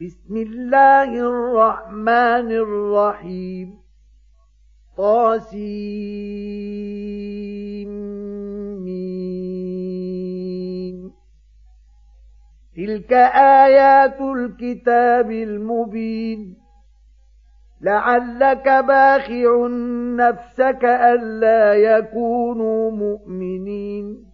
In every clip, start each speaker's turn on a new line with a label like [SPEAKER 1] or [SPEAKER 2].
[SPEAKER 1] بسم الله الرحمن الرحيم. طاسيم. تلك آيات الكتاب المبين. لعلك باخع نفسك ألا يكونوا مؤمنين.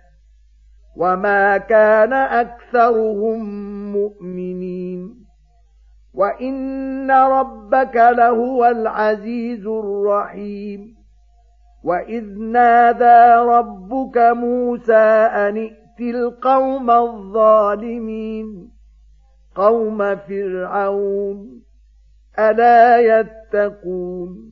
[SPEAKER 1] وما كان أكثرهم مؤمنين وإن ربك لهو العزيز الرحيم وإذ نادى ربك موسى أن ائت القوم الظالمين قوم فرعون ألا يتقون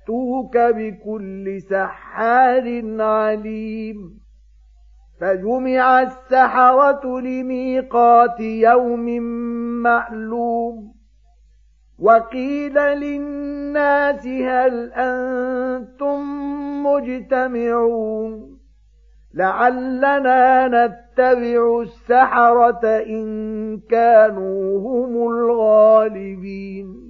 [SPEAKER 1] يأتوك بكل سحار عليم. فجمع السحرة لميقات يوم معلوم. وقيل للناس هل أنتم مجتمعون؟ لعلنا نتبع السحرة إن كانوا هم الغالبين.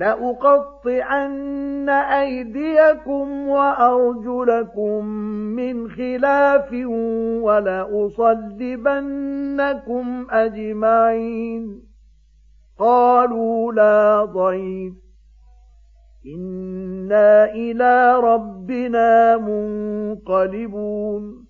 [SPEAKER 1] لأقطعن أيديكم وأرجلكم من خلاف ولأصلبنكم أجمعين. قالوا لا ضيف. إنا إلى ربنا منقلبون.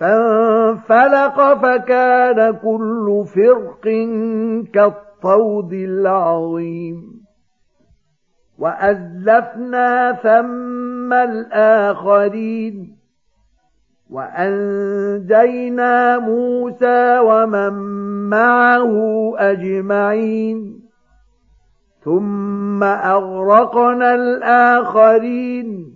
[SPEAKER 1] فانفلق فكان كل فرق كالطود العظيم. وأزلفنا ثم الآخرين. وأنجينا موسى ومن معه أجمعين. ثم أغرقنا الآخرين.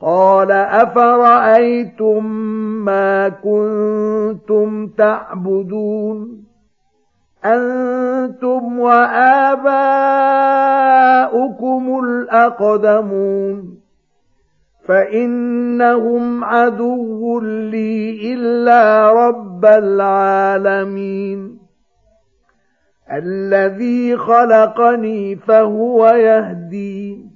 [SPEAKER 1] قال أفرأيتم ما كنتم تعبدون؟ أنتم وآباؤكم الأقدمون. فإنهم عدو لي إلا رب العالمين. الذي خلقني فهو يهدين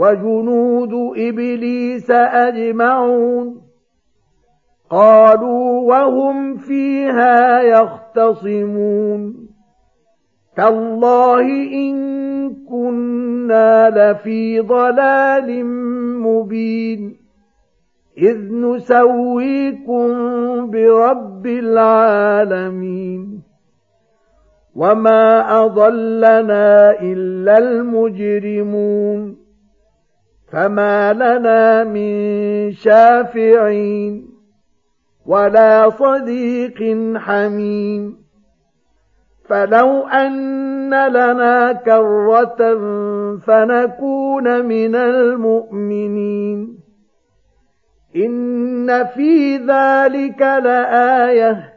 [SPEAKER 1] وجنود إبليس أجمعون قالوا وهم فيها يختصمون تالله إن كنا لفي ضلال مبين إذ نسويكم برب العالمين وما أضلنا إلا المجرمون فما لنا من شافعين ولا صديق حميم فلو أن لنا كرة فنكون من المؤمنين إن في ذلك لآية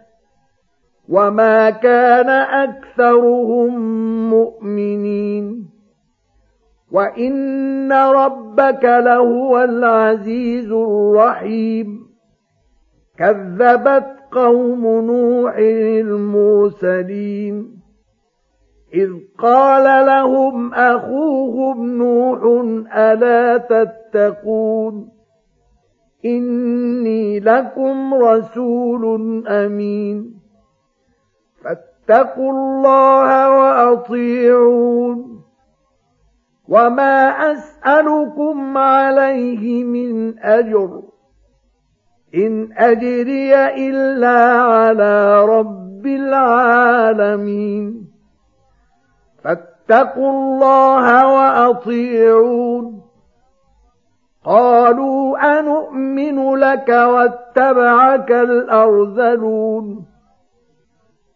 [SPEAKER 1] وما كان أكثرهم مؤمنين وإن ربك لهو العزيز الرحيم كذبت قوم نوح المرسلين إذ قال لهم أخوهم نوح ألا تتقون إني لكم رسول أمين فاتقوا الله وأطيعون وما أسألكم عليه من أجر إن أجري إلا على رب العالمين فاتقوا الله وأطيعون قالوا أنؤمن لك واتبعك الأرذلون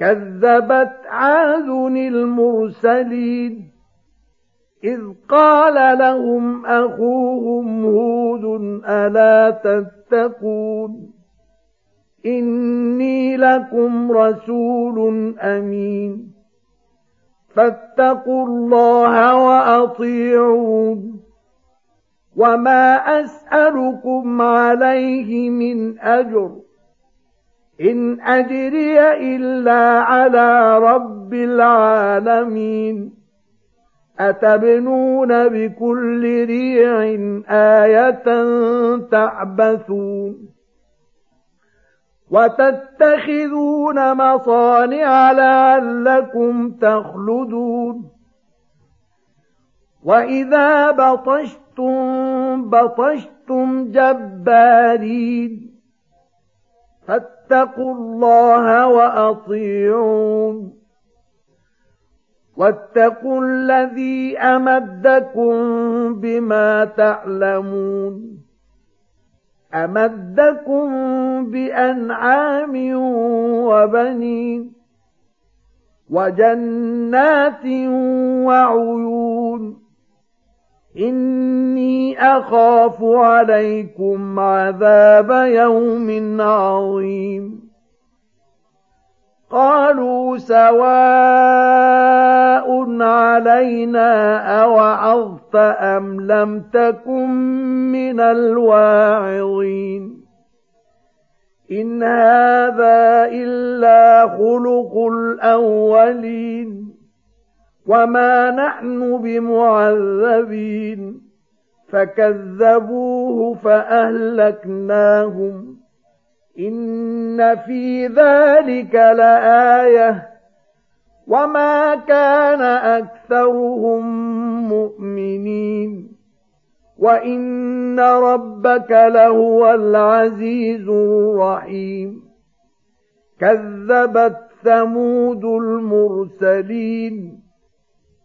[SPEAKER 1] كذبت عاد المرسلين إذ قال لهم أخوهم هود ألا تتقون إني لكم رسول أمين فاتقوا الله وأطيعون وما أسألكم عليه من أجر إن أجري إلا على رب العالمين. أتبنون بكل ريع آية تعبثون. وتتخذون مصانع لعلكم تخلدون. وإذا بطشتم بطشتم جبارين. فاتقوا الله وأطيعون واتقوا الذي أمدكم بما تعلمون أمدكم بأنعام وبنين وجنات وعيون إني أخاف عليكم عذاب يوم عظيم قالوا سواء علينا أوعظت أم لم تكن من الواعظين إن هذا إلا خلق الأولين وما نحن بمعذبين فكذبوه فأهلكناهم إن في ذلك لآية وما كان أكثرهم مؤمنين وإن ربك لهو العزيز الرحيم كذبت ثمود المرسلين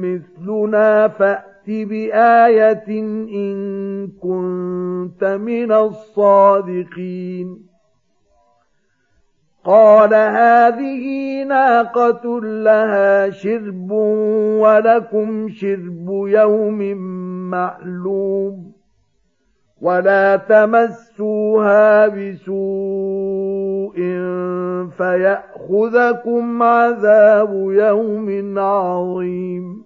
[SPEAKER 1] مثلنا فأت بآية إن كنت من الصادقين. قال هذه ناقة لها شرب ولكم شرب يوم معلوم ولا تمسوها بسوء فيأخذكم عذاب يوم عظيم.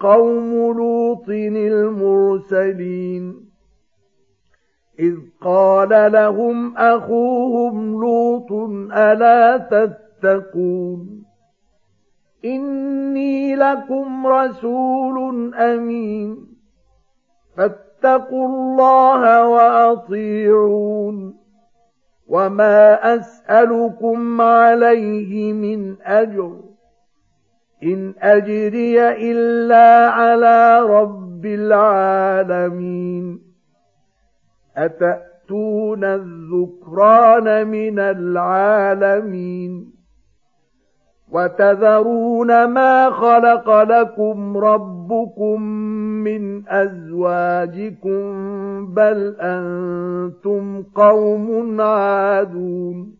[SPEAKER 1] قوم لوط المرسلين إذ قال لهم أخوهم لوط ألا تتقون إني لكم رسول أمين فاتقوا الله وأطيعون وما أسألكم عليه من أجر إن أجري إلا على رب العالمين. أتأتون الذكران من العالمين؟ وتذرون ما خلق لكم ربكم من أزواجكم بل أنتم قوم عادون.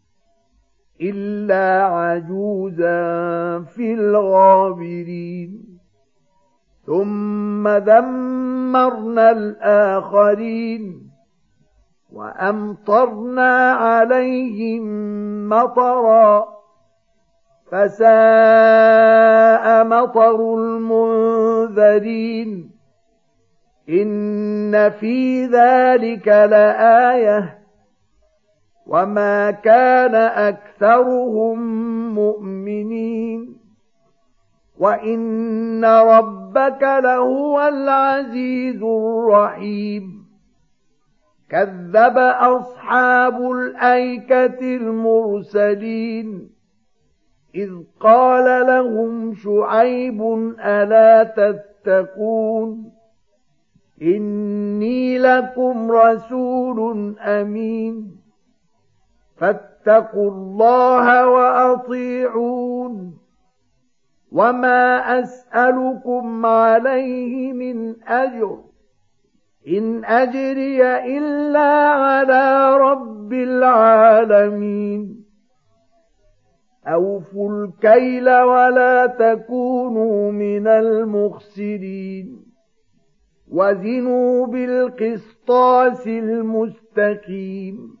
[SPEAKER 1] إلا عجوزا في الغابرين. ثم دمرنا الآخرين وأمطرنا عليهم مطرا فساء مطر المنذرين. إن في ذلك لآيةٌ وما كان أكثرهم مؤمنين وإن ربك لهو العزيز الرحيم كذب أصحاب الأيكة المرسلين إذ قال لهم شعيب ألا تتقون إني لكم رسول أمين فاتقوا الله وأطيعون. وما أسألكم عليه من أجر. إن أجري إلا على رب العالمين. أوفوا الكيل ولا تكونوا من المخسرين. وزنوا بالقسطاس المستقيم.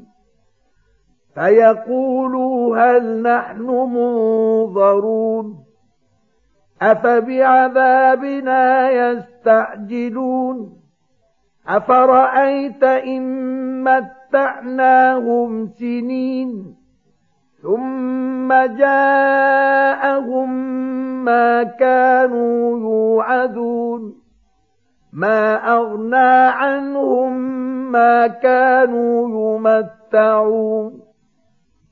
[SPEAKER 1] فيقولوا هل نحن منظرون أفبعذابنا يستعجلون أفرأيت إن متعناهم سنين ثم جاءهم ما كانوا يوعدون ما أغنى عنهم ما كانوا يمتعون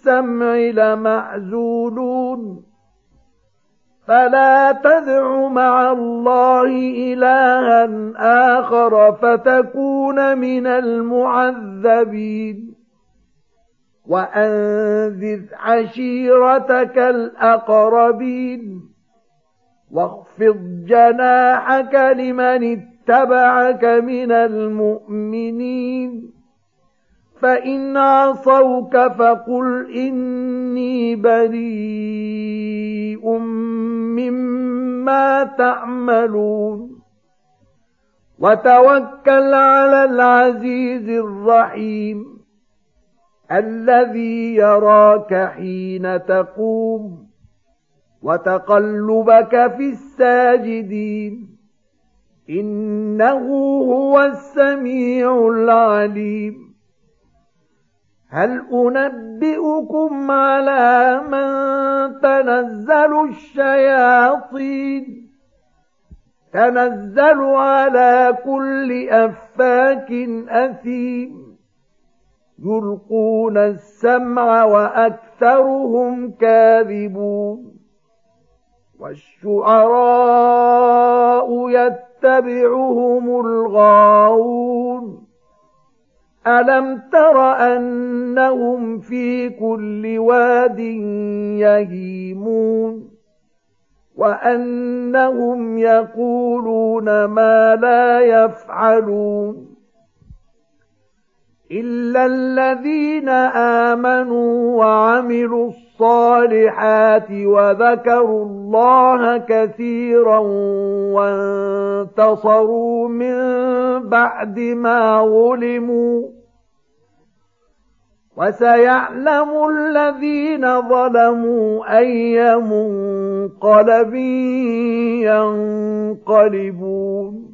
[SPEAKER 1] السمع لمعزولون. فلا تدع مع الله إلها آخر فتكون من المعذبين. وأنذر عشيرتك الأقربين. واخفض جناحك لمن اتبعك من المؤمنين. فإن عصوك فقل إني بريء مما تعملون وتوكل على العزيز الرحيم الذي يراك حين تقوم وتقلبك في الساجدين انه هو السميع العليم هل أنبئكم على من تنزل الشياطين؟ تنزل على كل أفاك أثيم. يلقون السمع وأكثرهم كاذبون. والشعراء يتبعهم الغاوون. ألم تر أنهم في كل واد يهيمون وأنهم يقولون ما لا يفعلون إلا الذين آمنوا وعملوا الصالحات وذكروا الله كثيرا وانتصروا من بعد ما ظلموا. وسيعلم الذين ظلموا أي منقلب ينقلبون.